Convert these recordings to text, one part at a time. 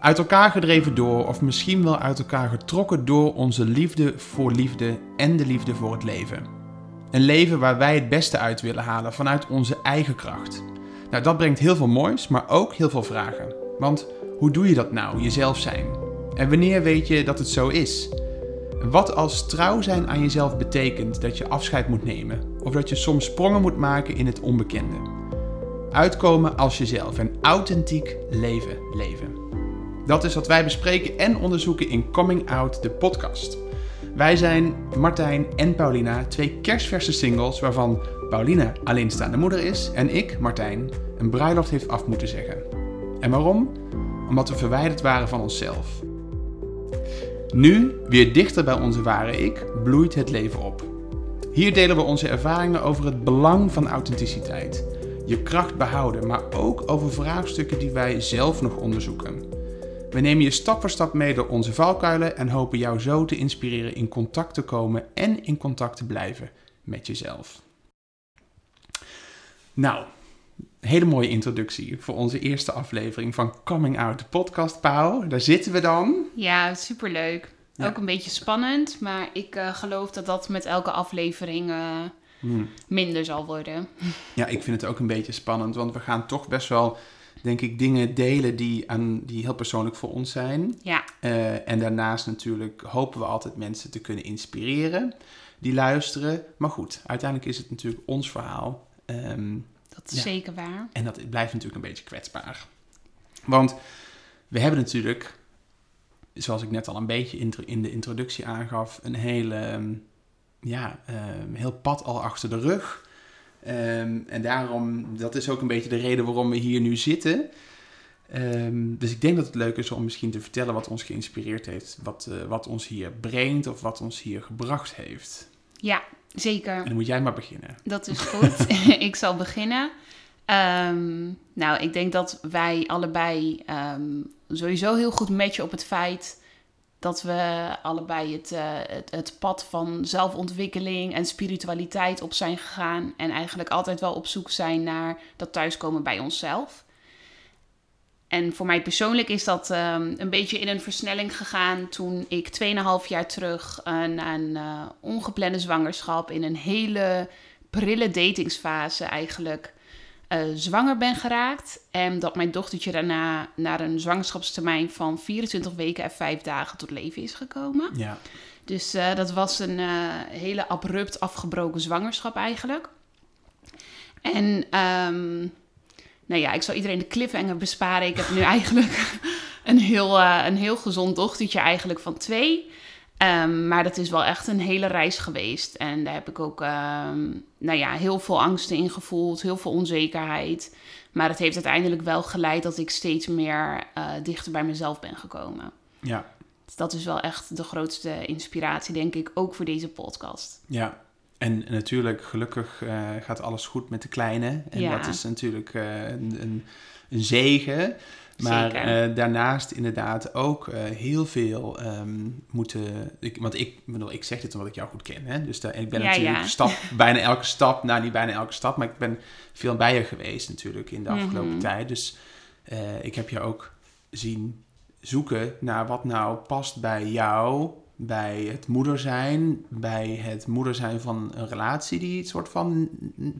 Uit elkaar gedreven door, of misschien wel uit elkaar getrokken door onze liefde voor liefde en de liefde voor het leven. Een leven waar wij het beste uit willen halen vanuit onze eigen kracht. Nou, dat brengt heel veel moois, maar ook heel veel vragen. Want hoe doe je dat nou, jezelf zijn? En wanneer weet je dat het zo is? Wat als trouw zijn aan jezelf betekent dat je afscheid moet nemen, of dat je soms sprongen moet maken in het onbekende? Uitkomen als jezelf en authentiek leven leven. Dat is wat wij bespreken en onderzoeken in Coming Out, de podcast. Wij zijn Martijn en Paulina, twee kerstverse singles waarvan Paulina alleenstaande moeder is en ik, Martijn, een bruiloft heeft af moeten zeggen. En waarom? Omdat we verwijderd waren van onszelf. Nu, weer dichter bij onze ware ik, bloeit het leven op. Hier delen we onze ervaringen over het belang van authenticiteit, je kracht behouden, maar ook over vraagstukken die wij zelf nog onderzoeken. We nemen je stap voor stap mee door onze valkuilen en hopen jou zo te inspireren in contact te komen en in contact te blijven met jezelf. Nou, hele mooie introductie voor onze eerste aflevering van Coming Out, de podcast, Pauw. Daar zitten we dan. Ja, superleuk. Ook een beetje spannend, maar ik uh, geloof dat dat met elke aflevering uh, hmm. minder zal worden. Ja, ik vind het ook een beetje spannend, want we gaan toch best wel, denk ik, dingen delen die, aan, die heel persoonlijk voor ons zijn. Ja. Uh, en daarnaast natuurlijk hopen we altijd mensen te kunnen inspireren die luisteren. Maar goed, uiteindelijk is het natuurlijk ons verhaal. Um, dat is zeker waar. En dat blijft natuurlijk een beetje kwetsbaar. Want we hebben natuurlijk, zoals ik net al een beetje in de introductie aangaf, een hele, ehm, ja, um, heel pad al achter de rug. Um, en daarom, dat is ook een beetje de reden waarom we hier nu zitten. Um, dus ik denk dat het leuk is om misschien te vertellen wat ons geïnspireerd heeft, wat, uh, wat ons hier brengt of wat ons hier gebracht heeft. Ja, Zeker. En dan moet jij maar beginnen. Dat is goed. ik zal beginnen. Um, nou, ik denk dat wij allebei um, sowieso heel goed matchen op het feit dat we allebei het, uh, het, het, pad van zelfontwikkeling en spiritualiteit op zijn gegaan. En eigenlijk altijd wel op zoek zijn naar dat thuiskomen bij onszelf. En voor mij persoonlijk is dat um, een beetje in een versnelling gegaan toen ik 2,5 jaar terug uh, na een uh, ongeplande zwangerschap in een hele prille datingsfase eigenlijk uh, zwanger ben geraakt. En dat mijn dochtertje daarna naar een zwangerschapstermijn van 24 weken en 5 dagen tot leven is gekomen. Ja. Dus dat was een hele abrupt afgebroken zwangerschap eigenlijk. En um, nou ja, ik zal iedereen de cliffhanger besparen. Ik heb nu eigenlijk een heel, een heel gezond dochtertje eigenlijk van twee. Um, maar dat is wel echt een hele reis geweest. En daar heb ik ook um, nou ja, heel veel angsten in gevoeld, heel veel onzekerheid. Maar het heeft uiteindelijk wel geleid dat ik steeds meer uh, dichter bij mezelf ben gekomen. Ja. Dus dat is wel echt de grootste inspiratie, denk ik, ook voor deze podcast. Ja, en natuurlijk, gelukkig uh, gaat alles goed met de kleine. En ja. dat is natuurlijk uh, een, een, een, zegen. Maar uh, daarnaast inderdaad ook heel veel um, moeten... Ik, want ik, bedoel, ik zeg dit omdat ik jou goed ken. Hè? Dus daar, ik ben ja, natuurlijk ja. stap, bijna elke stap... Nou, niet bijna elke stap, maar ik ben veel bij je geweest natuurlijk in de afgelopen mm -hmm. tijd. Dus ik heb je ook zien zoeken naar wat nou past bij jou bij het moeder zijn, bij het moeder zijn van een relatie die het soort van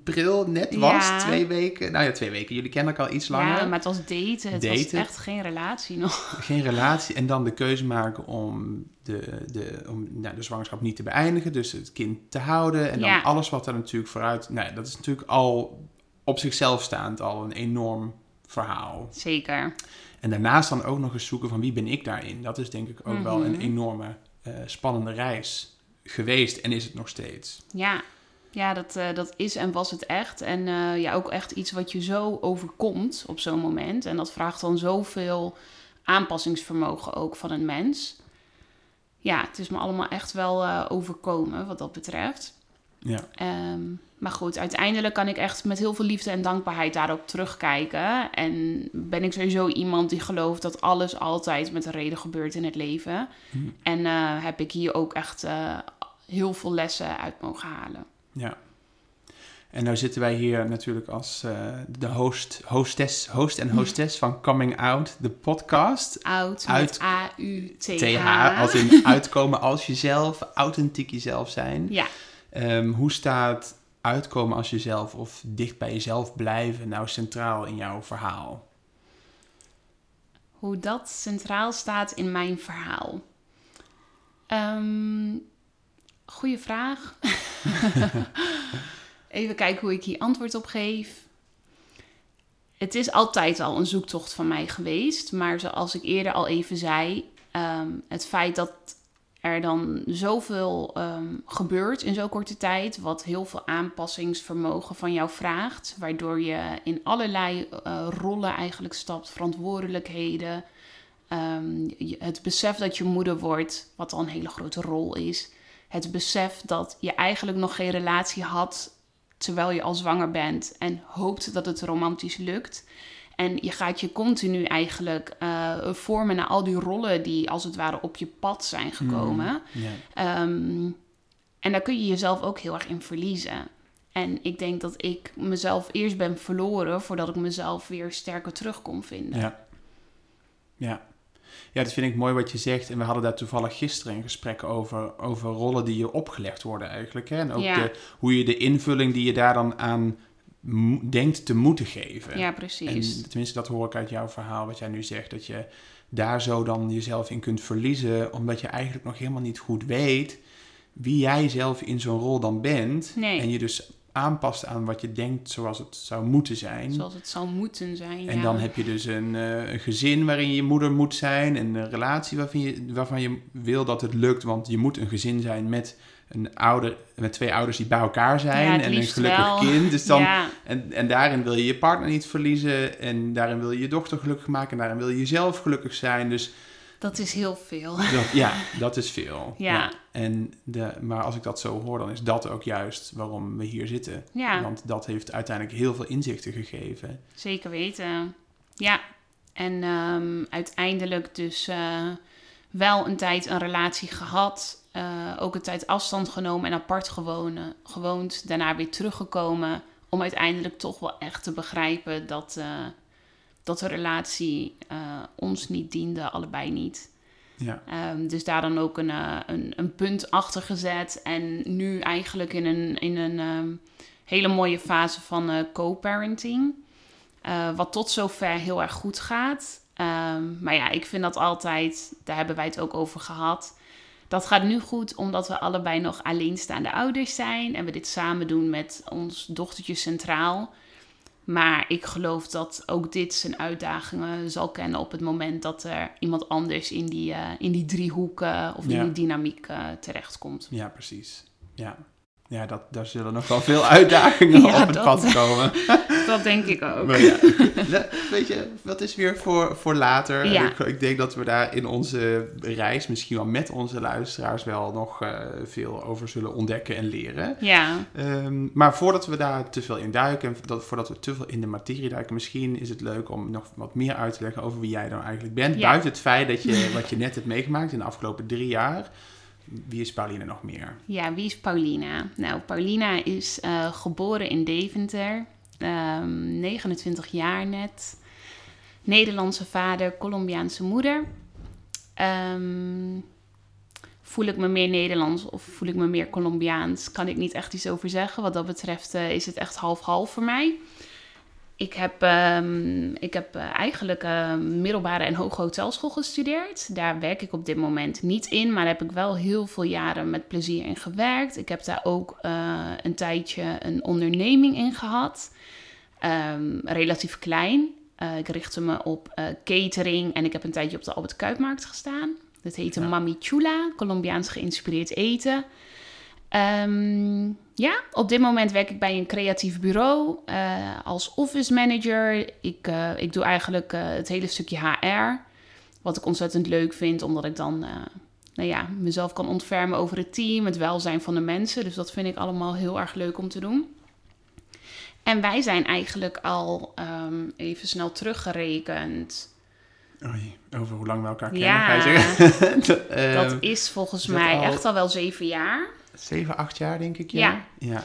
pril net was. Ja. Twee weken. Nou ja, twee weken. Jullie kennen elkaar iets langer. Ja, maar het was daten. Het daten. was echt geen relatie nog. Geen relatie. En dan de keuze maken om de, de, om, nou, de zwangerschap niet te beëindigen. Dus het kind te houden. En dan ja. alles wat er natuurlijk vooruit... Nou, dat is natuurlijk al op zichzelf staand al een enorm verhaal. Zeker. En daarnaast dan ook nog eens zoeken van wie ben ik daarin. Dat is denk ik ook mm -hmm. wel een enorme uh, spannende reis geweest en is het nog steeds. Ja, ja dat, uh, dat is en was het echt. En uh, ja, ook echt iets wat je zo overkomt op zo'n moment. En dat vraagt dan zoveel aanpassingsvermogen ook van een mens. Ja, het is me allemaal echt wel overkomen wat dat betreft. Ja. Um, maar goed, uiteindelijk kan ik echt met heel veel liefde en dankbaarheid daarop terugkijken. En ben ik sowieso iemand die gelooft dat alles altijd met een reden gebeurt in het leven. Hm. En uh, heb ik hier ook echt uh, heel veel lessen uit mogen halen. Ja. En nou zitten wij hier natuurlijk als uh, de host, hostess, host en hostess van Coming Out, de podcast. Out, uit A-U-T-H. Als in uitkomen als jezelf, authentiek jezelf zijn. Ja. Um, hoe staat uitkomen als jezelf of dicht bij jezelf blijven nou centraal in jouw verhaal? Hoe dat centraal staat in mijn verhaal? Um, goeie vraag. Even kijken hoe ik hier antwoord op geef. Het is altijd al een zoektocht van mij geweest. Maar zoals ik eerder al even zei, um, het feit dat er dan zoveel um, gebeurt in zo'n korte tijd, wat heel veel aanpassingsvermogen van jou vraagt, waardoor je in allerlei uh, rollen eigenlijk stapt, verantwoordelijkheden. Um, het besef dat je moeder wordt, wat al een hele grote rol is. Het besef dat je eigenlijk nog geen relatie had terwijl je al zwanger bent en hoopt dat het romantisch lukt. En je gaat je continu eigenlijk uh, vormen naar al die rollen die als het ware op je pad zijn gekomen. Mm, um, en daar kun je jezelf ook heel erg in verliezen. En ik denk dat ik mezelf eerst ben verloren voordat ik mezelf weer sterker terug kon vinden. Ja. Ja. Ja, dat vind ik mooi wat je zegt. En we hadden daar toevallig gisteren een gesprek over, over rollen die je opgelegd worden eigenlijk. Hè? En ook de, hoe je de invulling die je daar dan aan denkt te moeten geven. Ja, precies. En tenminste, dat hoor ik uit jouw verhaal, wat jij nu zegt, dat je daar zo dan jezelf in kunt verliezen, omdat je eigenlijk nog helemaal niet goed weet wie jij zelf in zo'n rol dan bent. Nee. En je dus aanpast aan wat je denkt zoals het zou moeten zijn. Zoals het zou moeten zijn, En dan heb je dus een, uh, een, gezin waarin je moeder moet zijn, en een relatie waarvan je, waarvan je wil dat het lukt, want je moet een gezin zijn met een ouder, met twee ouders die bij elkaar zijn en een gelukkig kind. Dus dan, en, en daarin wil je je partner niet verliezen en daarin wil je je dochter gelukkig maken en daarin wil je jezelf gelukkig zijn. Dus dat is heel veel. Dat, ja, dat is veel. Ja. En de, maar als ik dat zo hoor, dan is dat ook juist waarom we hier zitten. Ja. Want dat heeft uiteindelijk heel veel inzichten gegeven. Zeker weten. Ja. En um, uiteindelijk dus uh, wel een tijd een relatie gehad. Uh, ook een tijd afstand genomen en apart gewonen, gewoond. Daarna weer teruggekomen. Om uiteindelijk toch wel echt te begrijpen dat... Uh, dat de relatie uh, ons niet diende, allebei niet. Ja. Um, dus daar dan ook een, een, een, punt achter gezet. En nu eigenlijk in een, in een um, hele mooie fase van co-parenting. wat tot zover heel erg goed gaat. Um, maar ja, ik vind dat altijd, daar hebben wij het ook over gehad. Dat gaat nu goed omdat we allebei nog alleenstaande ouders zijn. En we dit samen doen met ons dochtertje centraal. Maar ik geloof dat ook dit zijn uitdagingen zal kennen op het moment dat er iemand anders in die, uh, in die driehoek uh, of in die dynamiek uh, terechtkomt. Ja, precies. Ja, ja dat, daar zullen nog wel veel uitdagingen ja, op het dat, pad komen. dat denk ik ook. Ja, weet je, wat is weer voor, voor later? Ja. Ik, ik, denk dat we daar in onze reis, misschien wel met onze luisteraars, wel nog uh, veel over zullen ontdekken en leren. Ja. Um, maar voordat we daar te veel in duiken, dat, voordat we te veel in de materie duiken, misschien is het leuk om nog wat meer uit te leggen over wie jij dan eigenlijk bent. Buiten het feit dat je wat je net hebt meegemaakt in de afgelopen drie jaar. Wie is Pauline nog meer? Ja, wie is Paulina? Nou, Paulina is uh, geboren in Deventer, um, 29 jaar net. Nederlandse vader, Colombiaanse moeder. Um, voel ik me meer Nederlands of voel ik me meer Colombiaans? Kan ik niet echt iets over zeggen. Wat dat betreft uh, is het echt half-half voor mij. Ik heb, um, ik heb uh, eigenlijk uh, middelbare en hoge hotelschool gestudeerd. Daar werk ik op dit moment niet in, maar daar heb ik wel heel veel jaren met plezier in gewerkt. Ik heb daar ook uh, een tijdje een onderneming in gehad. Um, relatief klein. ik richtte me op catering en ik heb een tijdje op de Albert Kuipmarkt gestaan. Dat heette ja. Mami Chula, Colombiaans geïnspireerd eten. Um, ja, op dit moment werk ik bij een creatief bureau uh, als office manager. Ik, uh, ik doe eigenlijk uh, het hele stukje HR. Wat ik ontzettend leuk vind, omdat ik dan nou ja, mezelf kan ontfermen over het team, het welzijn van de mensen. Dus dat vind ik allemaal heel erg leuk om te doen. En wij zijn eigenlijk al um, even snel teruggerekend. Oei, over hoe lang we elkaar kennen, ja, zeggen? dat is volgens mij al... echt al wel zeven jaar. Zeven, acht jaar denk ik, ja. ja.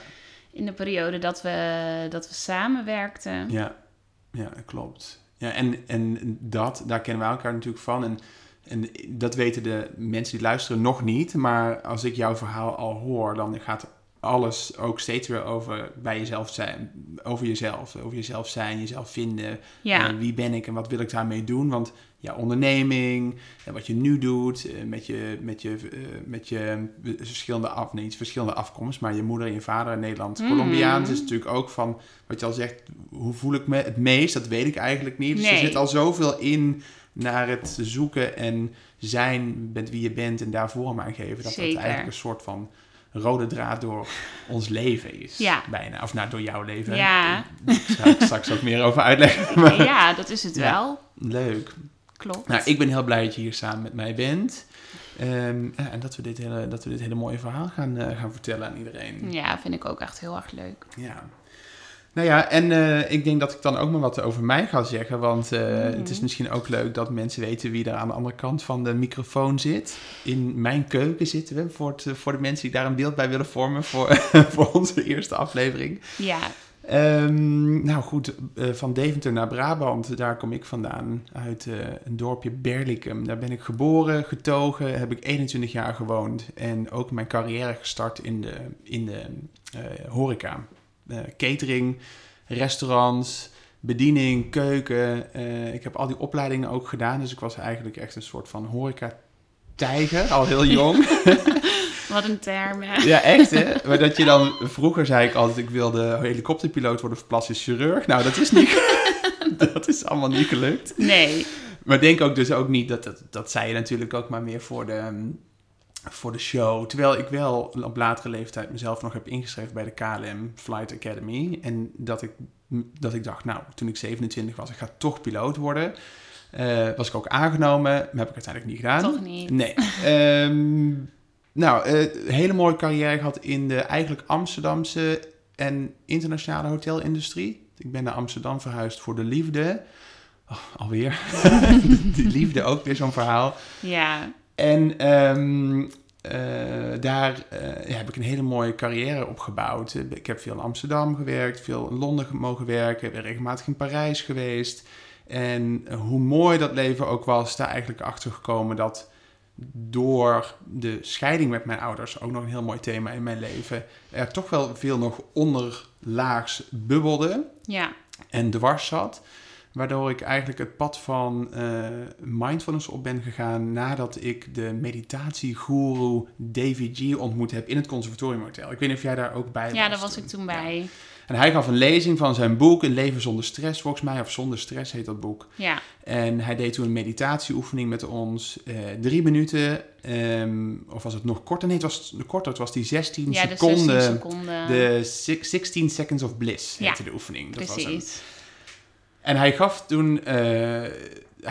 in de periode dat we, dat we samenwerkten. Ja, ja klopt. Ja, en, en dat, daar kennen we elkaar natuurlijk van. En, en dat weten de mensen die luisteren nog niet. Maar als ik jouw verhaal al hoor, dan gaat alles ook steeds weer over bij jezelf zijn. Over jezelf. Over jezelf zijn, jezelf vinden. Ja. Eh, wie ben ik en wat wil ik daarmee doen? Want ja, onderneming en wat je nu doet eh, met je, met je, eh, met je verschillende af, nee, verschillende afkomst, maar je moeder en je vader in Nederland, Mm. Colombiaans, is natuurlijk ook van wat je al zegt, hoe voel ik me het meest? Dat weet ik eigenlijk niet. Dus er Nee. zit al zoveel in naar het zoeken en zijn met wie je bent en daar vorm aan geven. Dat dat eigenlijk een soort van rode draad door ons leven is. Ja. Bijna. Of nou, door jouw leven. Ja. Daar ga ik straks ook meer over uitleggen. Maar ja, dat is het Ja. wel. leuk. Klopt. Nou, ik ben heel blij dat je hier samen met mij bent. Ehm, en dat we, dit hele, dat we dit hele mooie verhaal gaan, eh, gaan vertellen aan iedereen. Ja, vind ik ook echt heel erg leuk. Ja. Nou ja, en eh, ik denk dat ik dan ook maar wat over mij ga zeggen. Want eh, Mhm. het is misschien ook leuk dat mensen weten wie er aan de andere kant van de microfoon zit. In mijn keuken zitten we, voor, het, voor de mensen die daar een beeld bij willen vormen voor, voor onze eerste aflevering. Ja, Ehm, nou goed, eh, van Deventer naar Brabant, daar kom ik vandaan. Uit een dorpje Berlicum. Daar ben ik geboren, getogen, heb ik 21 jaar gewoond. En ook mijn carrière gestart in de, in de horeca. Eh, catering, restaurants, bediening, keuken. Eh, ik heb al die opleidingen ook gedaan. Dus ik was eigenlijk echt een soort van horeca-tijger, al heel jong. wat een term. hè. Ja, echt hè? Maar dat je dan, vroeger zei ik altijd, ik wilde helikopterpiloot worden of plastisch chirurg. Nou, dat is niet, dat is allemaal niet gelukt. Nee, Maar denk ook dus ook niet, dat, dat, dat zei je natuurlijk ook maar meer voor de, voor de show. Terwijl ik wel op latere leeftijd mezelf nog heb ingeschreven bij de KLM Flight Academy. En dat ik, dat ik dacht, nou, toen ik 27 was, ik ga toch piloot worden. Eh, was ik ook aangenomen, maar heb ik uiteindelijk niet gedaan. toch niet. Nee. Ehm, nou, eh, hele mooie carrière gehad in de eigenlijk Amsterdamse en internationale hotelindustrie. Ik ben naar Amsterdam verhuisd voor de liefde. Oh, alweer. Die liefde ook weer zo'n verhaal. Ja, En ehm, eh, daar eh, heb ik een hele mooie carrière opgebouwd. Eh, Ik heb veel in Amsterdam gewerkt, veel in Londen mogen werken, ben regelmatig in Parijs geweest. En hoe mooi dat leven ook was, daar eigenlijk achter gekomen dat door de scheiding met mijn ouders, ook nog een heel mooi thema in mijn leven, er toch wel veel nog onderlaags bubbelde ja, en dwars zat. Waardoor ik eigenlijk het pad van eh, mindfulness op ben gegaan nadat ik de meditatiegoeroe Davy G ontmoet heb in het conservatoriumhotel. Ik weet niet of jij daar ook bij was. ja, daar was ik toen bij. En hij gaf een lezing van zijn boek, Een leven zonder stress volgens mij, of Zonder stress heet dat boek. Ja, En hij deed toen een meditatieoefening met ons, eh, drie minuten, ehm, of was het nog korter? Nee, het was korter, het was die 16 ja de seconden. 16 seconden. De six- 16 Seconds of Bliss Ja, heette de oefening. Dat was hem. En hij gaf toen, eh,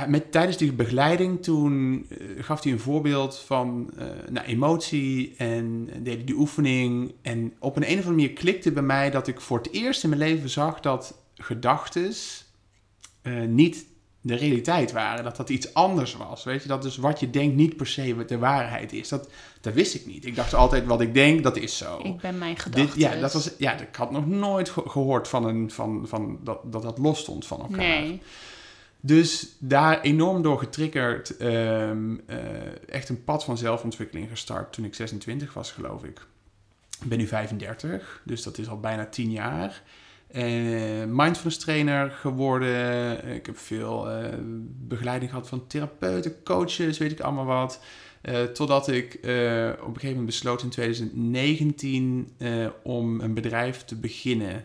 met, tijdens die begeleiding, toen eh, gaf hij een voorbeeld van eh nou, emotie en deed hij die oefening. En op een, een of andere manier klikte bij mij dat ik voor het eerst in mijn leven zag dat gedachtes eh, niet de realiteit waren. Dat dat iets anders was. Weet je, dat dus wat je denkt niet per se de waarheid is. Dat, dat wist ik niet. Ik dacht altijd, wat ik denk, dat is zo. Ik ben mijn gedachten. Ja, dat was, ja, ik had nog nooit ge- gehoord van, een, van, van dat, dat dat los stond van elkaar. Nee, Dus daar enorm door getriggerd, ehm, eh, echt een pad van zelfontwikkeling gestart toen ik 26 was, geloof ik. Ik ben nu 35, dus dat is al bijna 10 jaar. Eh, mindfulness trainer geworden. Ik heb veel eh, begeleiding gehad van therapeuten, coaches, weet ik allemaal wat. Eh, totdat ik op een gegeven moment besloot in 2019 eh, om een bedrijf te beginnen.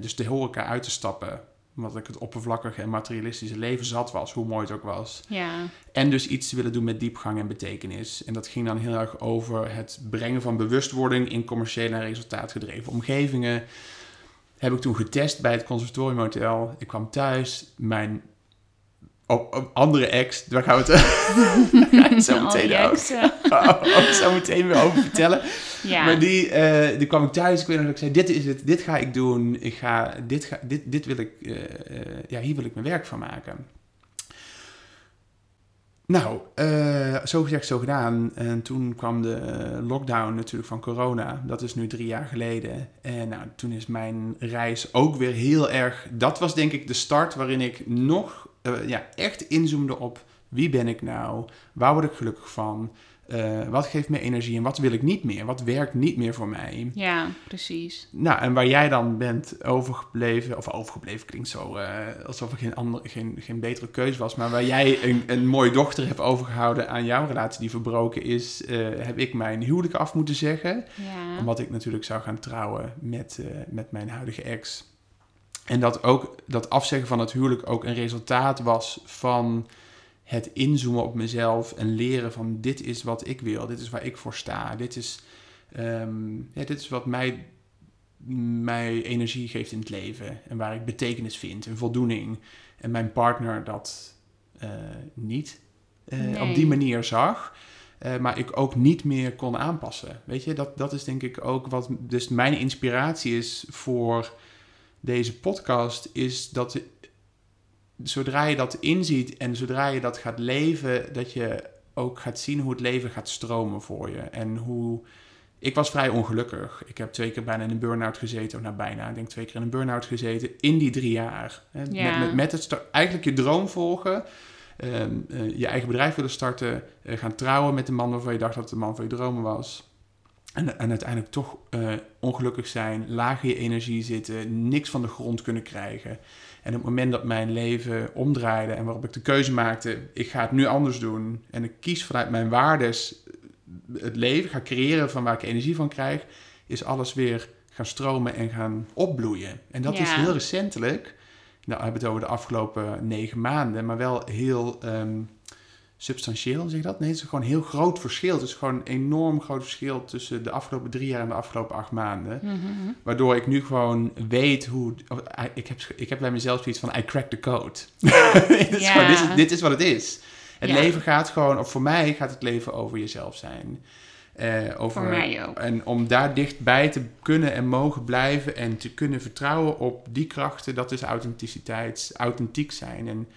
Dus de horeca uit te stappen. Omdat ik het oppervlakkige en materialistische leven zat was, hoe mooi het ook was. ja, En dus iets te willen doen met diepgang en betekenis. En dat ging dan heel erg over het brengen van bewustwording in commerciële en resultaatgedreven omgevingen. Heb ik toen getest bij het conservatoriumhotel. Ik kwam thuis, mijn op, op andere ex, daar gaan we het, gaan zo meteen exen. ook zo meteen weer over vertellen. Ja, Maar die, eh, die kwam ik thuis. Ik weet nog dat ik zei: Dit is het, dit ga ik doen. Ik ga, dit, ga, dit, dit wil ik, eh, eh, ja, hier wil ik mijn werk van maken. Nou, eh, zo gezegd, zo gedaan. En toen kwam de lockdown natuurlijk van corona. Dat is nu drie jaar geleden. En nou, toen is mijn reis ook weer heel erg... Dat was denk ik de start waarin ik nog eh, ja, echt inzoomde op... Wie ben ik nou? Waar word ik gelukkig van? Uh, wat geeft me energie en wat wil ik niet meer? Wat werkt niet meer voor mij? Ja, precies. Nou, en waar jij dan bent overgebleven, of overgebleven klinkt zo uh, alsof er geen, andere, geen, geen betere keuze was, maar waar jij een, een mooie dochter hebt overgehouden aan jouw relatie die verbroken is, uh, heb ik mijn huwelijk af moeten zeggen. Ja. Omdat ik natuurlijk zou gaan trouwen met, met mijn huidige ex. En dat ook dat afzeggen van het huwelijk ook een resultaat was van het inzoomen op mezelf en leren van dit is wat ik wil, dit is waar ik voor sta, dit is, um, ja, dit is wat mij, mij energie geeft in het leven en waar ik betekenis vind en voldoening. En mijn partner dat uh, niet uh, nee. op die manier zag. Uh, maar ik ook niet meer kon aanpassen. Weet je, dat, dat is denk ik ook wat. Dus mijn inspiratie is voor deze podcast, is dat zodra je dat inziet en zodra je dat gaat leven, dat je ook gaat zien hoe het leven gaat stromen voor je. En hoe. Ik was vrij ongelukkig. Ik heb twee keer bijna in een burn-out gezeten, of nou bijna, ik denk twee keer in een burn-out gezeten in die drie jaar. Ja. Met, met, met het eigenlijk je droom volgen, um, uh, je eigen bedrijf willen starten, uh, gaan trouwen met de man waarvan je dacht dat het de man van je dromen was. En, en uiteindelijk toch uh, ongelukkig zijn, laag in je energie zitten, niks van de grond kunnen krijgen. En op het moment dat mijn leven omdraaide en waarop ik de keuze maakte, ik ga het nu anders doen en ik kies vanuit mijn waardes het leven, ga creëren van waar ik energie van krijg, is alles weer gaan stromen en gaan opbloeien. En dat Ja. is heel recentelijk, nou we hebben het over de afgelopen negen maanden, maar wel heel ehm, substantieel, zeg je dat? Nee, het is gewoon een heel groot verschil. Het is gewoon een enorm groot verschil tussen de afgelopen drie jaar en de afgelopen acht maanden. Mhm. Waardoor ik nu gewoon weet hoe. oh, I- Ik heb, ik heb bij mezelf zoiets van: I cracked the code. Het is Ja. gewoon, dit, is, dit is wat het is. Het Ja. leven gaat gewoon, of voor mij gaat het leven over jezelf zijn. Eh, over, Voor mij ook. En om daar dichtbij te kunnen en mogen blijven en te kunnen vertrouwen op die krachten, dat is authenticiteit, authentiek zijn. En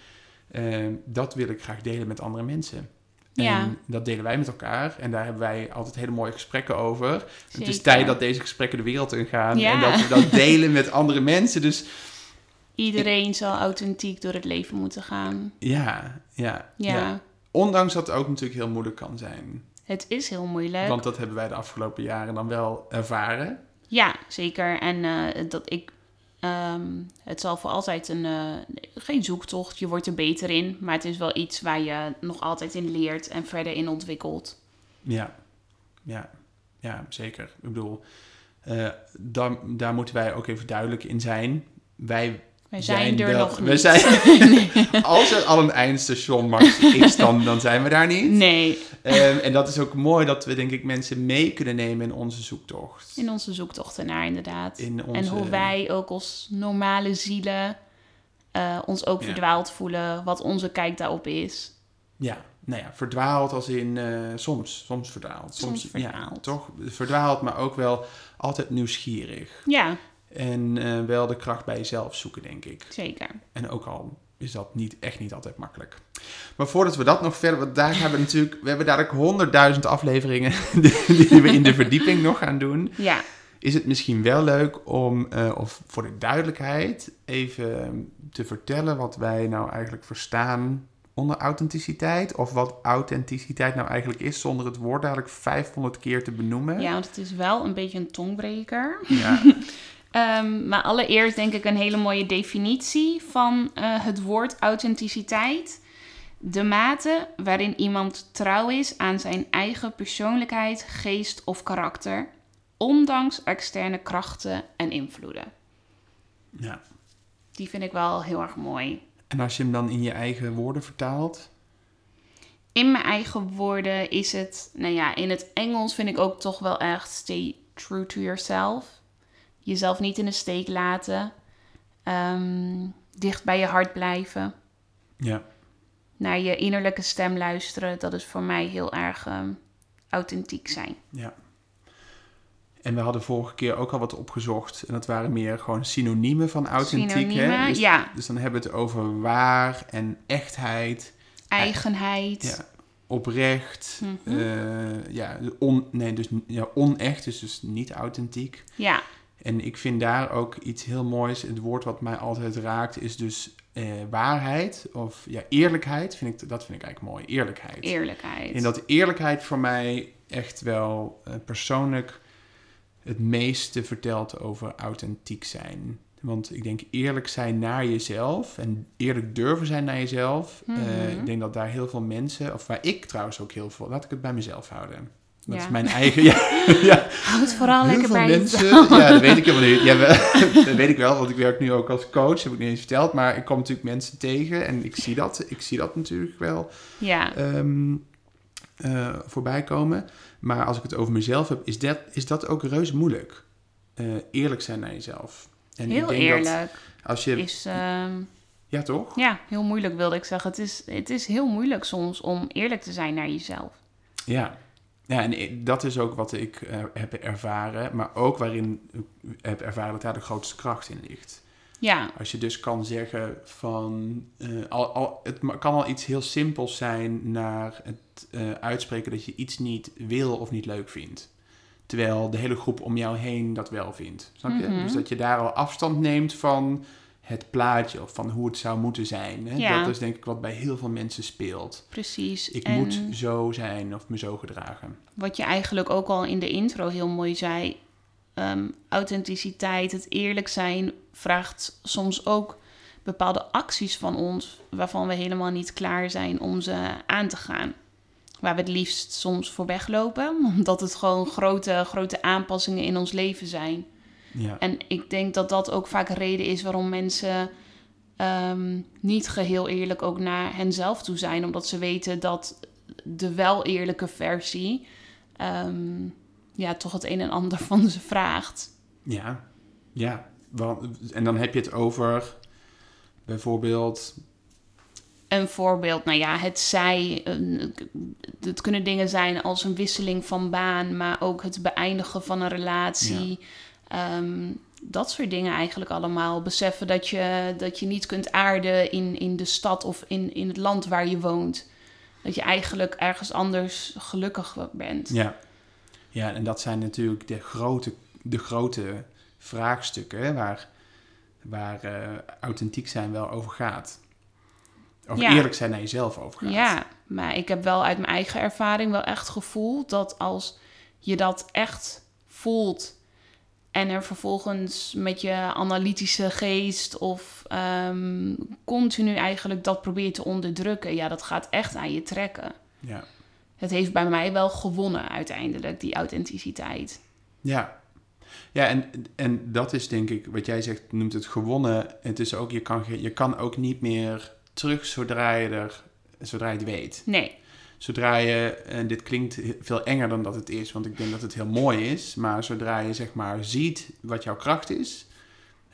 eh, dat wil ik graag delen met andere mensen. Ja. En dat delen wij met elkaar. En daar hebben wij altijd hele mooie gesprekken over. Het is tijd dat deze gesprekken de wereld in gaan. Ja. En dat we dat delen met andere mensen. Dus Iedereen zal authentiek door het leven moeten gaan. ja, ja, Ja, Ondanks dat het ook natuurlijk heel moeilijk kan zijn. het is heel moeilijk. Want dat hebben wij de afgelopen jaren dan wel ervaren. Ja, zeker. En eh, dat ik. Ehm, het zal voor altijd een. eh, geen zoektocht, je wordt er beter in. Maar het is wel iets waar je nog altijd in leert en verder in ontwikkelt. Ja, ja, ja zeker. Ik bedoel, eh, daar, daar moeten wij ook even duidelijk in zijn. Wij Wij zijn, er nog niet. We zijn, als er al een eindstation Max is, dan, dan zijn we daar niet. Nee, Ehm, en dat is ook mooi dat we denk ik mensen mee kunnen nemen in onze zoektocht. in onze zoektocht ernaar inderdaad. In onze, En hoe wij ook als normale zielen eh, ons ook Ja. verdwaald voelen. Wat onze kijk daarop is. Ja, nou ja, verdwaald als in eh, soms, soms verdwaald. Soms Ja, verdwaald. toch? Verdwaald, maar ook wel altijd nieuwsgierig. Ja, En eh, wel de kracht bij jezelf zoeken, denk ik. zeker. En ook al is dat niet, echt niet altijd makkelijk. Maar voordat we dat nog verder... Want daar hebben we natuurlijk... We hebben dadelijk honderdduizend afleveringen... die, die we in de verdieping nog gaan doen. Ja, Is het misschien wel leuk om... eh, of voor de duidelijkheid... even te vertellen wat wij nou eigenlijk verstaan... onder authenticiteit. Of wat authenticiteit nou eigenlijk is... zonder het woord dadelijk 500 keer te benoemen. ja, want het is wel een beetje een tongbreker. Ja. Ehm, maar allereerst denk ik een hele mooie definitie van eh, het woord authenticiteit. De mate waarin iemand trouw is aan zijn eigen persoonlijkheid, geest of karakter, ondanks externe krachten en invloeden. ja. Die vind ik wel heel erg mooi. En als je hem dan in je eigen woorden vertaalt... In mijn eigen woorden is het, nou ja, in het Engels vind ik ook toch wel echt stay true to yourself. Jezelf niet in de steek laten. Ehm, dicht bij je hart blijven. Ja. Naar je innerlijke stem luisteren. Dat is voor mij heel erg ehm, authentiek zijn. Ja. En we hadden vorige keer ook al wat opgezocht. En dat waren meer gewoon synoniemen van authentiek. Synoniemen, hè? Dus, ja. dus dan hebben we het over waar en echtheid Eigenheid. Ja, oprecht. Mhm. eh, ja, on, nee, dus ja, onecht, dus, dus niet authentiek. Ja, En ik vind daar ook iets heel moois. Het woord wat mij altijd raakt is dus eh, waarheid of ja, eerlijkheid. Vind ik, dat vind ik eigenlijk mooi. Eerlijkheid. eerlijkheid. En dat eerlijkheid voor mij echt wel eh, persoonlijk het meeste vertelt over authentiek zijn. Want ik denk eerlijk zijn naar jezelf en eerlijk durven zijn naar jezelf. eh, Mhm. ik denk dat daar heel veel mensen, of waar ik trouwens ook heel veel, laat ik het bij mezelf houden. Dat Ja. is mijn eigen. Ja, ja. Houd vooral Heel lekker veel bij mensen. jezelf. Ja, dat weet ik helemaal niet. Ja, dat weet ik wel, want ik werk nu ook als coach. Heb ik niet eens verteld. Maar ik kom natuurlijk mensen tegen en ik zie dat. Ik zie dat natuurlijk wel Ja, eh, voorbij komen. Maar als ik het over mezelf heb, is dat, is dat ook reuze moeilijk. Eh, eerlijk zijn naar jezelf. En heel dat eerlijk. als je. Is, ehm, Ja, toch? ja, heel moeilijk wilde ik zeggen. Het is, het is heel moeilijk soms om eerlijk te zijn naar jezelf. Ja. Ja, en dat is ook wat ik eh, heb ervaren. Maar ook waarin ik heb ervaren dat daar de grootste kracht in ligt. Ja, Als je dus kan zeggen van, eh, al, al, het kan al iets heel simpels zijn naar het eh, uitspreken dat je iets niet wil of niet leuk vindt. Terwijl de hele groep om jou heen dat wel vindt. Snap je? Mhm. Dus dat je daar al afstand neemt van het plaatje of van hoe het zou moeten zijn. Hè? Ja. Dat is denk ik wat bij heel veel mensen speelt. precies. Ik en moet zo zijn of me zo gedragen. wat je eigenlijk ook al in de intro heel mooi zei... ehm, authenticiteit, het eerlijk zijn... vraagt soms ook bepaalde acties van ons... waarvan we helemaal niet klaar zijn om ze aan te gaan. Waar we het liefst soms voor weglopen... omdat het gewoon grote, grote aanpassingen in ons leven zijn... Ja. En ik denk dat dat ook vaak reden is waarom mensen ehm, niet geheel eerlijk ook naar henzelf toe zijn. Omdat ze weten dat de wel eerlijke versie ehm, ja, toch het een en ander van ze vraagt. Ja, ja. Want, en dan heb je het over bijvoorbeeld Een voorbeeld, nou ja, het zij, het kunnen dingen zijn als een wisseling van baan, maar ook het beëindigen van een relatie. Ehm, dat soort dingen eigenlijk allemaal. Beseffen dat je, dat je niet kunt aarden in, in de stad of in, in het land waar je woont. Dat je eigenlijk ergens anders gelukkig bent. Ja. ja, en dat zijn natuurlijk de grote, de grote vraagstukken waar, waar eh, authentiek zijn wel over gaat. Of Ja. eerlijk zijn naar jezelf over gaat. Ja, maar ik heb wel uit mijn eigen ervaring wel echt gevoeld dat als je dat echt voelt en er vervolgens met je analytische geest of ehm, continu eigenlijk dat probeert te onderdrukken, ja, dat gaat echt aan je trekken. Ja. Het heeft bij mij wel gewonnen uiteindelijk, die authenticiteit. Ja. Ja, en, en dat is denk ik, wat jij zegt, noemt het gewonnen. Het is ook, je kan, je kan ook niet meer terug zodra je, er, zodra je het weet. Nee, Zodra je, en dit klinkt veel enger dan dat het is, want ik denk dat het heel mooi is, maar zodra je zeg maar ziet wat jouw kracht is,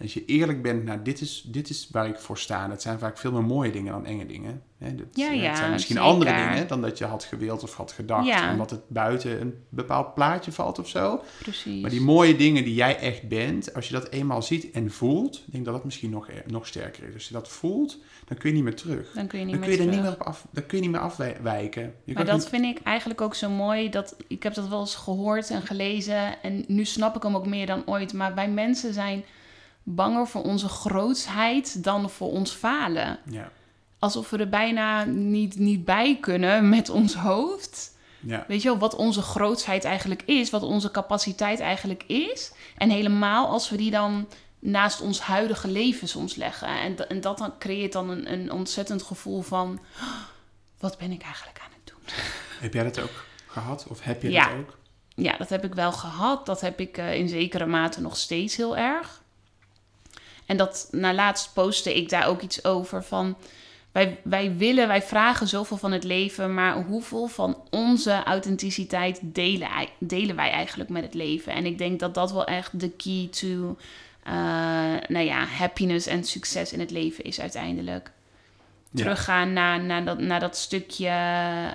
als je eerlijk bent, nou dit is, dit is waar ik voor sta. Dat zijn vaak veel meer mooie dingen dan enge dingen. Hè, dat, Ja, eh, ja, het zijn misschien zeker. andere dingen dan dat je had gewild of had gedacht, Ja. omdat het buiten een bepaald plaatje valt of zo. precies. Maar die mooie dingen die jij echt bent, als je dat eenmaal ziet en voelt, ik denk dat dat misschien nog, er- nog sterker is. Als je dat voelt, dan kun je niet meer terug. dan kun je niet Dan meer kun je er niet terug. meer op af, dan kun je niet meer afwijken. Je Maar dat vind ik eigenlijk ook zo mooi. Dat, ik heb dat wel eens gehoord en gelezen. En nu snap ik hem ook meer dan ooit. Maar wij mensen zijn banger voor onze grootsheid dan voor ons falen. Ja, Alsof we er bijna niet, niet bij kunnen met ons hoofd. ja, Weet je wel, wat onze grootsheid eigenlijk is. Wat onze capaciteit eigenlijk is. En helemaal als we die dan naast ons huidige leven soms leggen. En, en dat dan creëert dan een, een ontzettend gevoel van... "Oh, wat ben ik eigenlijk aan het doen? Heb jij dat ook gehad? Of heb je Ja. dat ook? Ja, dat heb ik wel gehad. Dat heb ik eh, in zekere mate nog steeds heel erg. En dat, na laatst postte ik daar ook iets over van... Wij, wij willen, wij vragen zoveel van het leven, maar hoeveel van onze authenticiteit delen, delen wij eigenlijk met het leven? En ik denk dat dat wel echt de key to, eh, nou ja, happiness en succes in het leven is uiteindelijk. Ja. Teruggaan naar, naar, dat, naar dat stukje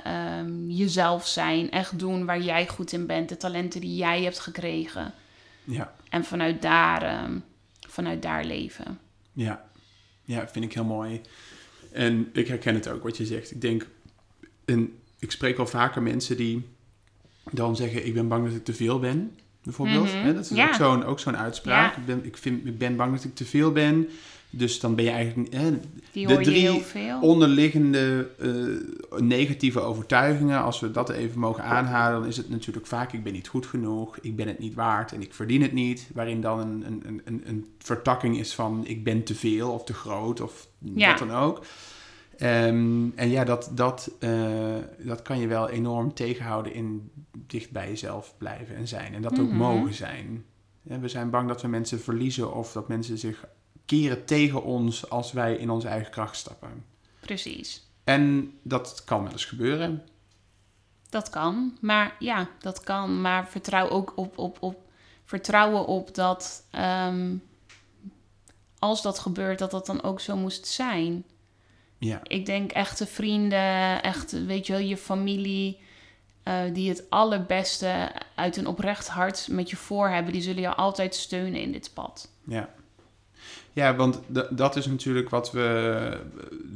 ehm, jezelf zijn. Echt doen waar jij goed in bent. De talenten die jij hebt gekregen. Ja, En vanuit daar, ehm, vanuit daar leven. ja. Ja, vind ik heel mooi. En ik herken het ook, wat je zegt. Ik denk, en ik spreek wel vaker mensen die dan zeggen: Ik ben bang dat ik te veel ben, bijvoorbeeld. Mhm. Dat is Ja. ook zo'n ook zo'n uitspraak. Ja. Ik, ben, ik, vind, ik ben bang dat ik te veel ben. Dus dan ben je eigenlijk. Hè, Die De drie onderliggende eh, negatieve overtuigingen, als we dat even mogen aanhalen, dan is het natuurlijk vaak: ik ben niet goed genoeg, ik ben het niet waard en ik verdien het niet. Waarin dan een, een, een- een, vertakking is van: ik ben te veel of te groot of Ja. wat dan ook. Ehm, en ja, dat, dat, eh, dat kan je wel enorm tegenhouden in dicht bij jezelf blijven en zijn. En dat ook Mhm. mogen zijn. Ja, we zijn bang dat we mensen verliezen of dat mensen zich keren tegen ons als wij in onze eigen kracht stappen. Precies. En dat kan wel eens gebeuren. Dat kan. Maar ja, dat kan. Maar vertrouw ook op, op, op vertrouwen op dat ehm, als dat gebeurt, dat dat dan ook zo moest zijn. Ja, Ik denk echte vrienden, echt, weet je wel, je familie, eh, die het allerbeste uit een oprecht hart met je voor hebben, die zullen je altijd steunen in dit pad. ja. Ja, want dat is natuurlijk wat we...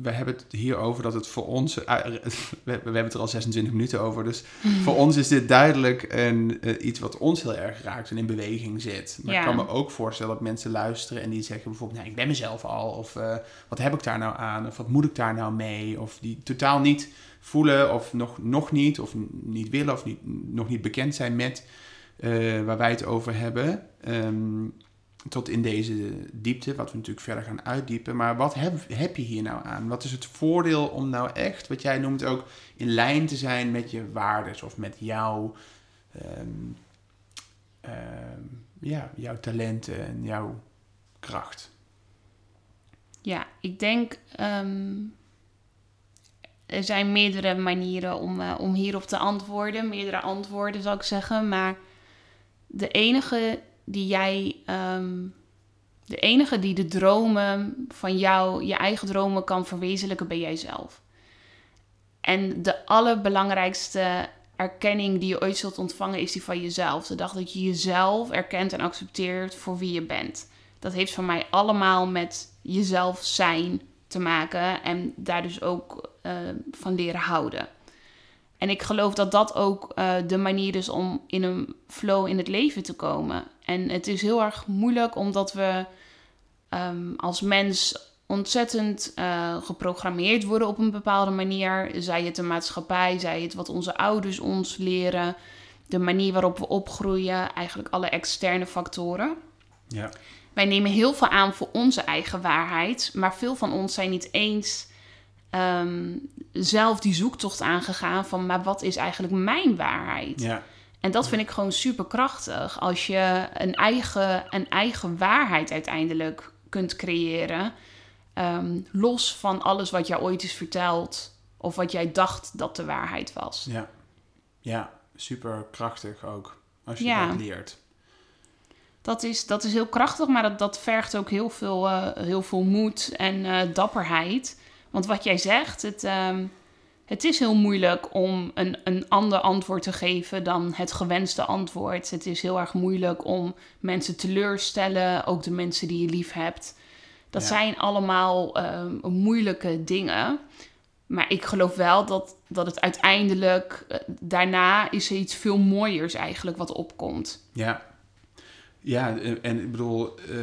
We hebben het hier over dat het voor ons... eh, we, we hebben het er al 26 minuten over, dus voor ons is dit duidelijk een, eh, iets wat ons heel erg raakt en in beweging zit. Maar Ja. ik kan me ook voorstellen dat mensen luisteren en die zeggen bijvoorbeeld... Nou, ik ben mezelf al, of eh, wat heb ik daar nou aan, of wat moet ik daar nou mee? Of die totaal niet voelen, of nog, nog niet, of niet willen, of niet, nog niet bekend zijn met eh, waar wij het over hebben. Ehm, tot in deze diepte, wat we natuurlijk verder gaan uitdiepen. Maar wat heb, heb je hier nou aan? Wat is het voordeel om nou echt, wat jij noemt ook, in lijn te zijn met je waardes of met jouw, ehm, ehm, ja, jouw talenten en jouw kracht? Ja, ik denk. ehm, er zijn meerdere manieren om, eh, om hierop te antwoorden. Meerdere antwoorden zou ik zeggen. Maar de enige die jij. ehm, de enige die de dromen van jou, je eigen dromen kan verwezenlijken, ben jij zelf. En de allerbelangrijkste erkenning die je ooit zult ontvangen, is die van jezelf. De dag dat je jezelf erkent en accepteert voor wie je bent. Dat heeft voor mij allemaal met jezelf zijn te maken en daar dus ook eh, van leren houden. En ik geloof dat dat ook eh, de manier is om in een flow in het leven te komen. En het is heel erg moeilijk omdat we ehm, als mens ontzettend eh, geprogrammeerd worden op een bepaalde manier. Zij het de maatschappij, zij het wat onze ouders ons leren, de manier waarop we opgroeien, eigenlijk alle externe factoren. Ja, Wij nemen heel veel aan voor onze eigen waarheid, maar veel van ons zijn niet eens ehm, zelf die zoektocht aangegaan van, maar wat is eigenlijk mijn waarheid? ja, En dat vind ik gewoon super krachtig. Als je een eigen, een eigen waarheid uiteindelijk kunt creëren, ehm, los van alles wat jou ooit is verteld of wat jij dacht dat de waarheid was. ja. Ja, super krachtig ook, als je Ja. dat leert. Dat is, dat is heel krachtig, maar dat, dat vergt ook heel veel, eh, heel veel moed en eh, dapperheid. Want wat jij zegt, het, ehm, het is heel moeilijk om een, een ander antwoord te geven dan het gewenste antwoord. Het is heel erg moeilijk om mensen teleurstellen, ook de mensen die je lief hebt. Dat Ja. zijn allemaal ehm, moeilijke dingen. Maar ik geloof wel dat, dat het uiteindelijk, eh, daarna is er iets veel mooiers eigenlijk wat opkomt. Ja. Ja, en- en ik bedoel, eh,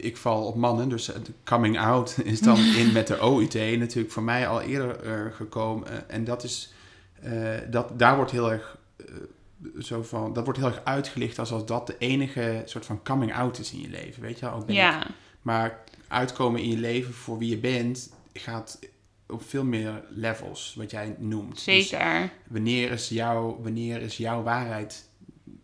ik val op mannen, dus de coming out is dan in met de OUT natuurlijk voor mij al eerder eh, gekomen. Eh, en dat is, eh, dat, daar wordt heel erg, eh, zo van, dat wordt heel erg uitgelicht als als dat de enige soort van coming out is in je leven, weet je wel? Ook ben ik- Ja. maar uitkomen in je leven voor wie je bent, gaat op veel meer levels, wat jij noemt. Dus Zeker. wanneer is, jouw, wanneer is jouw waarheid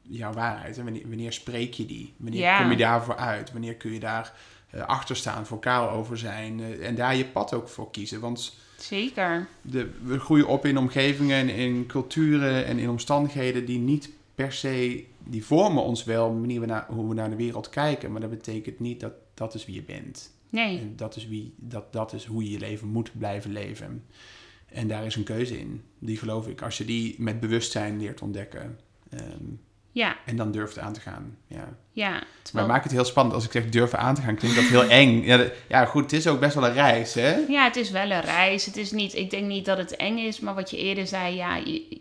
jouw waarheid? En wanneer, wanneer spreek je die? Wanneer kom je daarvoor uit? Wanneer kun je daar eh, achter staan, vocaal over zijn eh, en daar je pad ook voor kiezen? Want Zeker. de, we groeien op in omgevingen en in culturen en in omstandigheden die niet per se, die vormen ons wel, de manier we naar, hoe we naar de wereld kijken, maar dat betekent niet dat dat is wie je bent. Nee. En dat is, wie, dat, dat is hoe je je leven moet blijven leven. En daar is een keuze in. Die geloof ik, als je die met bewustzijn leert ontdekken. ehm, Ja, En dan durft aan te gaan. Ja. ja. Maar Terwijl, maak het heel spannend. Als ik zeg durven aan te gaan, klinkt dat heel eng. Ja, ja, goed, het is ook best wel een reis, hè? ja, het is wel een reis. Het is niet, ik denk niet dat het eng is, maar wat je eerder zei, ja, je,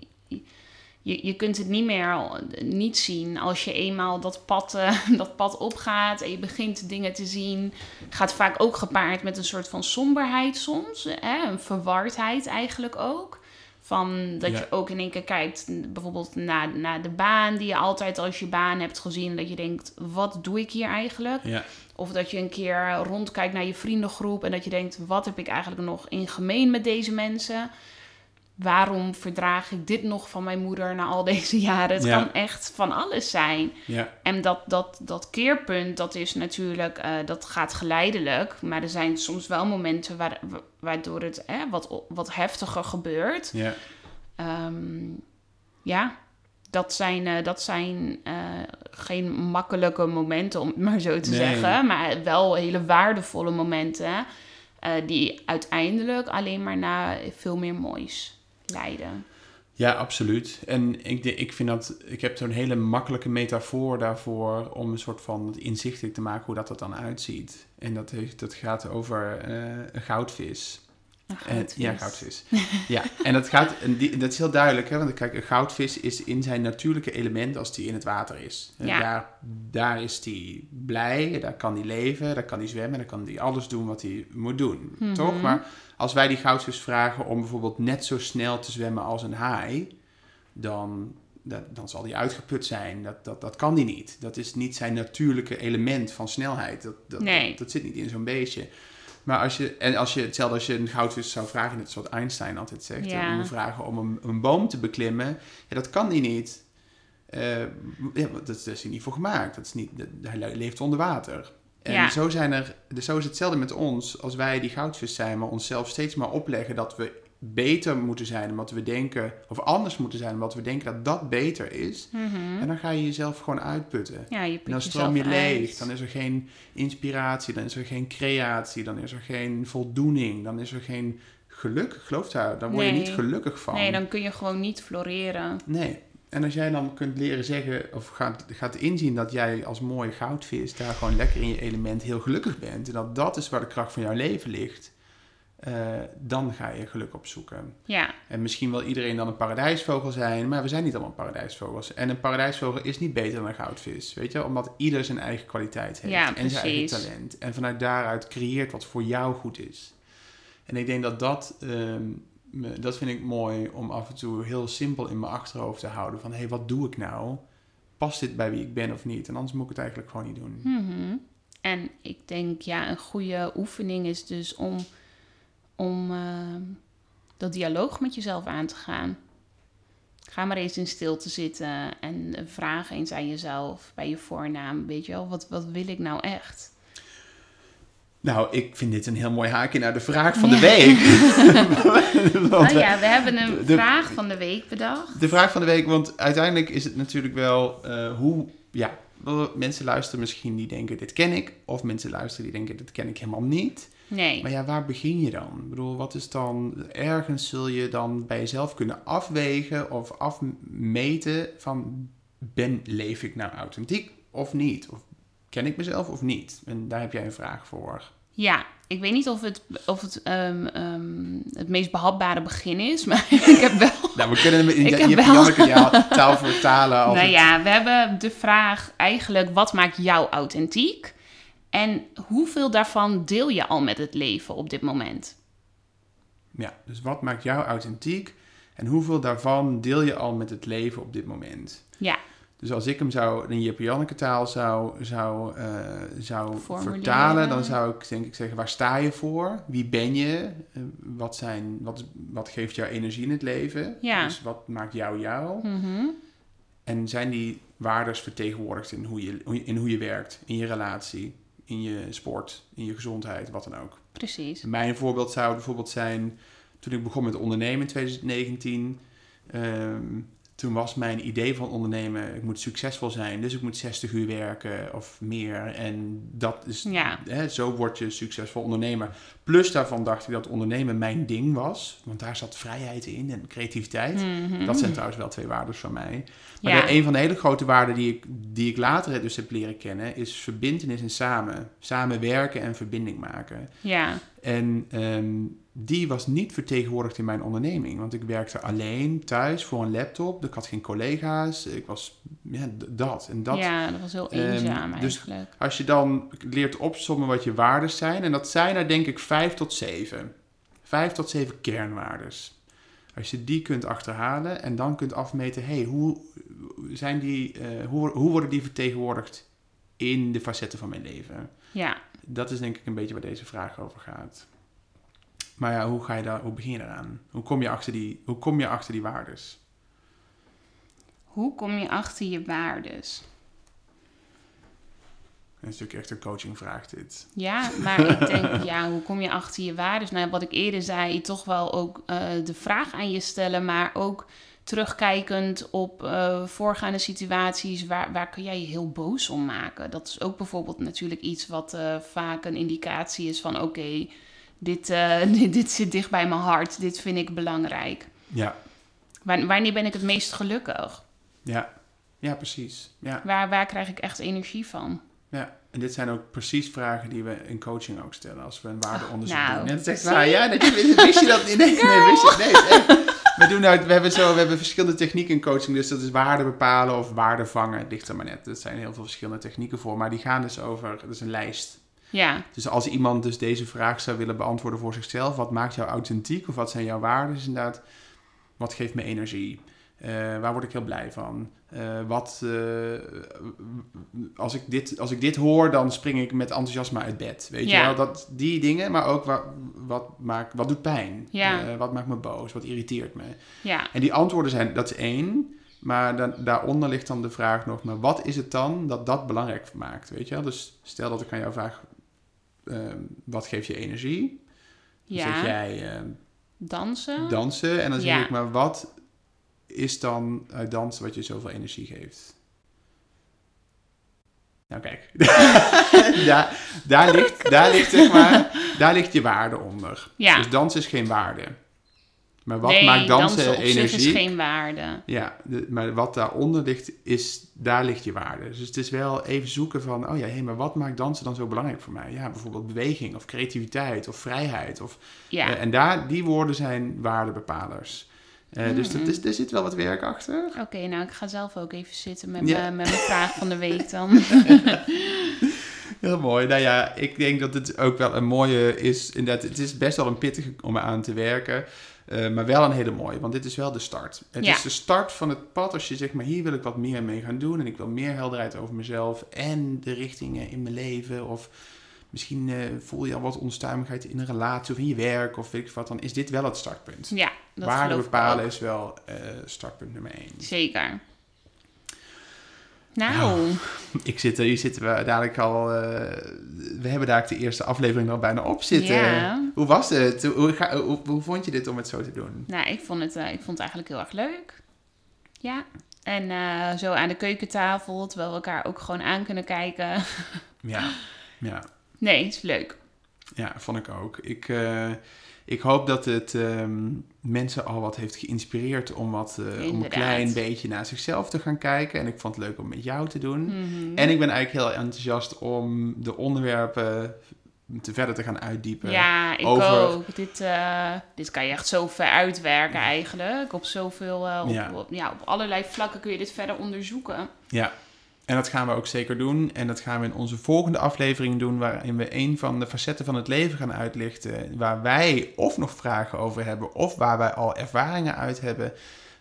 je, je kunt het niet meer niet zien als je eenmaal dat pad, eh, dat pad opgaat en je begint dingen te zien. Gaat vaak ook gepaard met een soort van somberheid soms, hè? een verwardheid eigenlijk ook. Van dat Ja. je ook in één keer kijkt, bijvoorbeeld naar, naar de baan die je altijd als je baan hebt gezien. Dat je denkt, wat doe ik hier eigenlijk? Ja. Of dat je een keer rondkijkt naar je vriendengroep en dat je denkt: wat heb ik eigenlijk nog in gemeen met deze mensen? Waarom verdraag ik dit nog van mijn moeder na al deze jaren? Het Ja. kan echt van alles zijn. Ja. En dat, dat, dat keerpunt, dat is natuurlijk, eh, dat gaat geleidelijk. Maar er zijn soms wel momenten waar, wa- waardoor het wat, wat heftiger gebeurt. Ja. Ehm, ja, dat zijn, eh, dat zijn eh, geen makkelijke momenten, om het maar zo te Nee. zeggen. Maar wel hele waardevolle momenten. die uiteindelijk alleen maar naar veel meer moois leiden. Ja, absoluut. En ik, ik vind dat, ik heb zo'n hele makkelijke metafoor daarvoor om een soort van inzichtelijk te maken hoe dat er dan uitziet. En dat, dat gaat over eh, een goudvis. Een En- goudvis. ja, goudvis. ja, en dat, gaat, en die, dat is heel duidelijk, hè? want kijk, een goudvis is in zijn natuurlijke element als die in het water is. Ja. Daar, daar is die blij, daar kan die leven, daar kan die zwemmen, daar kan die alles doen wat hij moet doen. Mhm. Toch? Maar als wij die goudvis vragen om bijvoorbeeld net zo snel te zwemmen als een haai, dan, dat, dan zal die uitgeput zijn. Dat, dat, dat kan die niet. Dat is niet zijn natuurlijke element van snelheid. Dat, dat, Nee. dat, dat zit niet in zo'n beestje. Maar als je, en als je, hetzelfde als je een goudvis zou vragen, net zoals Einstein altijd zegt, Ja. om hem vragen om een, een boom te beklimmen, ja, dat kan die niet. Eh, ja, dat, is hij niet voor gemaakt. Dat is niet, dat- hij leeft onder water. En Ja. zo, zijn er, dus zo is hetzelfde met ons. Als wij die goudvis zijn, maar onszelf steeds maar opleggen dat we beter moeten zijn dan wat we denken, of anders moeten zijn dan wat we denken dat dat beter is. Mhm. En dan ga je jezelf gewoon uitputten. Ja, je En dan stroom je leeg, uit. dan is er geen inspiratie, dan is er geen creatie, dan is er geen voldoening, dan is er geen geluk. Geloof daar, dan word je niet gelukkig van. Nee, dan kun je gewoon niet floreren. Nee. En als jij dan kunt leren zeggen, of gaat, gaat inzien dat jij als mooie goudvis daar gewoon lekker in je element heel gelukkig bent. En dat dat is waar de kracht van jouw leven ligt. Eh, dan ga je geluk opzoeken. Ja, En misschien wil iedereen dan een paradijsvogel zijn, maar we zijn niet allemaal paradijsvogels. En een paradijsvogel is niet beter dan een goudvis, weet je? Omdat ieder zijn eigen kwaliteit heeft Ja, en zijn eigen talent. En vanuit daaruit creëert wat voor jou goed is. En ik denk dat dat, ehm, dat vind ik mooi om af en toe heel simpel in mijn achterhoofd te houden. Van, hé, hey, wat doe ik nou? Past dit bij wie ik ben of niet? En anders moet ik het eigenlijk gewoon niet doen. Mhm. En ik denk, ja, een goede oefening is dus om, om ehm, dat dialoog met jezelf aan te gaan. Ga maar eens in stilte zitten en vraag eens aan jezelf bij je voornaam, weet je wel, wat, wat wil ik nou echt? Nou, ik vind dit een heel mooi haakje naar de vraag van de week. Want, Oh ja, we hebben een de- vraag van de week bedacht. De vraag van de week, want uiteindelijk is het natuurlijk wel eh, hoe, ja, mensen luisteren misschien die denken dit ken ik, of mensen luisteren die denken dit ken ik helemaal niet. Nee, Maar ja, waar begin je dan? Ik bedoel, wat is dan, ergens zul je dan bij jezelf kunnen afwegen of afmeten van, ben, leef ik nou authentiek of niet? Of ken ik mezelf of niet? En daar heb jij een vraag voor. ja, ik weet niet of het, of het, ehm, ehm, het meest behapbare begin is, maar ik heb wel Nou, we kunnen Ik je, heb je wel- Janneke ja, taal vertalen nou het- ja, we hebben de vraag eigenlijk: wat maakt jou authentiek? En hoeveel daarvan deel je al met het leven op dit moment? Ja, dus wat maakt jou authentiek en hoeveel daarvan deel je al met het leven op dit moment? Ja, Dus als ik hem zou in Jip Janneke taal zou, zou, eh, zou vertalen, dan zou ik denk ik zeggen, waar sta je voor? Wie ben je? Eh, wat, zijn, wat, wat geeft jou energie in het leven? Ja. Dus wat maakt jou jou? mhm. En zijn die waardes vertegenwoordigd in je, hoe je- in hoe je werkt, in je relatie, in je sport, in je gezondheid, wat dan ook? precies. Mijn voorbeeld zou bijvoorbeeld zijn, toen ik begon met ondernemen in 2019, ehm, toen was mijn idee van ondernemen, ik moet succesvol zijn, dus ik moet 60 uur werken of meer. En dat is, Ja. hè, zo word je succesvol ondernemer. Plus daarvan dacht ik dat ondernemen mijn ding was, want daar zat vrijheid in en creativiteit. Mhm. Dat zijn trouwens wel twee waarden van mij. Maar Ja. de- een van de hele grote waarden die ik, die ik later dus heb leren kennen, is verbindenis en samen. Samen werken en verbinding maken. Ja, En ehm, die was niet vertegenwoordigd in mijn onderneming. Want ik werkte alleen thuis voor een laptop. Ik had geen collega's. Ik was ja, dat. En dat. ja, dat was heel Ehm, eenzaam dus- eigenlijk. Als je dan leert opsommen wat je waarden zijn. En dat zijn er denk ik vijf tot zeven. Vijf tot zeven kernwaardes. Als je die kunt achterhalen en dan kunt afmeten. hey, hoe, zijn die, eh, hoe, hoe worden die vertegenwoordigd in de facetten van mijn leven? Ja, Dat is denk ik een beetje waar deze vraag over gaat. Maar ja, hoe, ga je daar, hoe begin je daaraan? Hoe kom je achter die, hoe kom je achter die waardes? hoe kom je achter je waardes? Dat is natuurlijk echt een coachingvraag dit. Ja, maar ik denk, ja, hoe kom je achter je waardes? Nou, wat ik eerder zei, toch wel ook eh, de vraag aan je stellen, maar ook terugkijkend op eh, voorgaande situaties, waar, waar kun jij je heel boos om maken? Dat is ook bijvoorbeeld natuurlijk iets wat eh, vaak een indicatie is van, oké, dit, eh, dit, dit zit dicht bij mijn hart, dit vind ik belangrijk. Ja, Wa- wanneer ben ik het meest gelukkig? ja, ja precies. Ja, Waar, waar krijg ik echt energie van? ja. En dit zijn ook precies vragen die we in coaching ook stellen als we een waardeonderzoek nou, doen. En waar. Ja, dat, wist je dat niet? Nee, nee, wist je, nee, nee. We, doen nou, we, hebben zo, we hebben verschillende technieken in coaching. Dus dat is waarde bepalen of waarde vangen. Het ligt er maar net. Er zijn heel veel verschillende technieken voor. Maar die gaan dus over, dat is een lijst. Ja, Dus als iemand dus deze vraag zou willen beantwoorden voor zichzelf, wat maakt jou authentiek of wat zijn jouw waarden? Is inderdaad, wat geeft me energie? Eh, waar word ik heel blij van? Eh, wat, eh, als, ik dit, als ik dit hoor, dan spring ik met enthousiasme uit bed. Weet Ja. je wel? Dat, die dingen, maar ook wat, wat, maakt, wat doet pijn? Ja. Wat maakt me boos? Wat irriteert me? ja, En die antwoorden zijn, dat is één. Maar dan, daaronder ligt dan de vraag nog, maar wat is het dan dat dat belangrijk maakt? Weet je wel? Dus stel dat ik aan jou vraag, wat geeft je energie? Dan zeg jij ehm, Dansen? dansen. En dan zeg Ja. ik, maar wat is dan uit dansen wat je zoveel energie geeft? Nou kijk, daar, daar, ligt, daar, ligt, zeg maar, daar ligt je waarde onder. Ja. Dus dansen is geen waarde. Maar wat nee, maakt dansen, op energie? zich is geen waarde. Ja, de- maar wat daaronder ligt, is, daar ligt je waarde. Dus het is wel even zoeken van, oh ja, hé, maar wat maakt dansen dan zo belangrijk voor mij? Ja, bijvoorbeeld beweging of creativiteit of vrijheid. Of, Ja, eh, en daar, die woorden zijn waardebepalers. Eh, Dus dat is, er zit wel wat werk achter. oké, nou ik ga zelf ook even zitten met, Ja. mijn- met mijn vraag van de week dan. Heel mooi. Nou ja, ik denk dat het ook wel een mooie is. Inderdaad, het is best wel een pittige om aan te werken. Eh, maar wel een hele mooie, want dit is wel de start. Het Ja. is de start van het pad als je zegt, maar hier wil ik wat meer mee gaan doen. En ik wil meer helderheid over mezelf en de richtingen in mijn leven. Of misschien eh, voel je al wat onstuimigheid in een relatie of in je werk of weet ik wat. Dan is dit wel het startpunt. ja, dat Waarde bepalen is wel eh, startpunt nummer één. Zeker. Nou, Ik zit er, hier zitten we dadelijk al. eh, we hebben daar de eerste aflevering al bijna op zitten. Hoe was het? Hoe, ga- hoe, hoe vond je dit om het zo te doen? nou ik, vond het, eh, ik vond het eigenlijk heel erg leuk. Ja, en eh, zo aan de keukentafel, terwijl we elkaar ook gewoon aan kunnen kijken. Ja, ja, Nee, het is leuk. ja, vond ik ook. Ik, eh, ik hoop dat het ehm, mensen al wat heeft geïnspireerd om, wat, eh, om een klein beetje naar zichzelf te gaan kijken. En ik vond het leuk om met jou te doen. Mhm. En ik ben eigenlijk heel enthousiast om de onderwerpen te verder te gaan uitdiepen. Ja, ik over- ook. Dit, eh, dit kan je echt zo ver uitwerken eigenlijk. Op zoveel, eh, op, Ja. op- ja, op allerlei vlakken kun je dit verder onderzoeken. Ja, en dat gaan we ook zeker doen. En dat gaan we in onze volgende aflevering doen, waarin we een van de facetten van het leven gaan uitlichten. Waar wij of nog vragen over hebben, of waar wij al ervaringen uit hebben.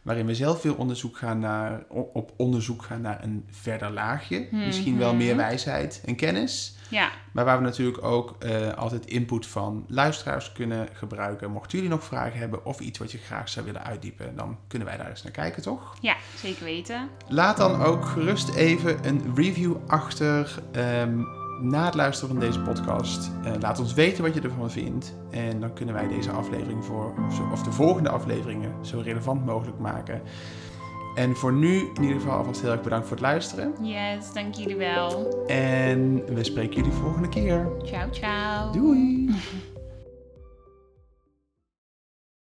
Waarin we zelf veel onderzoek gaan naar, op onderzoek gaan naar een verder laagje. Misschien wel Mhm. meer wijsheid en kennis. Ja, Maar waar we natuurlijk ook eh, altijd input van luisteraars kunnen gebruiken. Mochten jullie nog vragen hebben of iets wat je graag zou willen uitdiepen, dan kunnen wij daar eens naar kijken, toch? ja, zeker weten. Laat dan ook gerust even een review achter ehm, na het luisteren van deze podcast. Eh, laat ons weten wat je ervan vindt. En dan kunnen wij deze aflevering voor, of de volgende afleveringen zo relevant mogelijk maken. En voor nu in ieder geval alvast heel erg bedankt voor het luisteren. Yes, dank jullie wel. En we spreken jullie volgende keer. Ciao, ciao. Doei!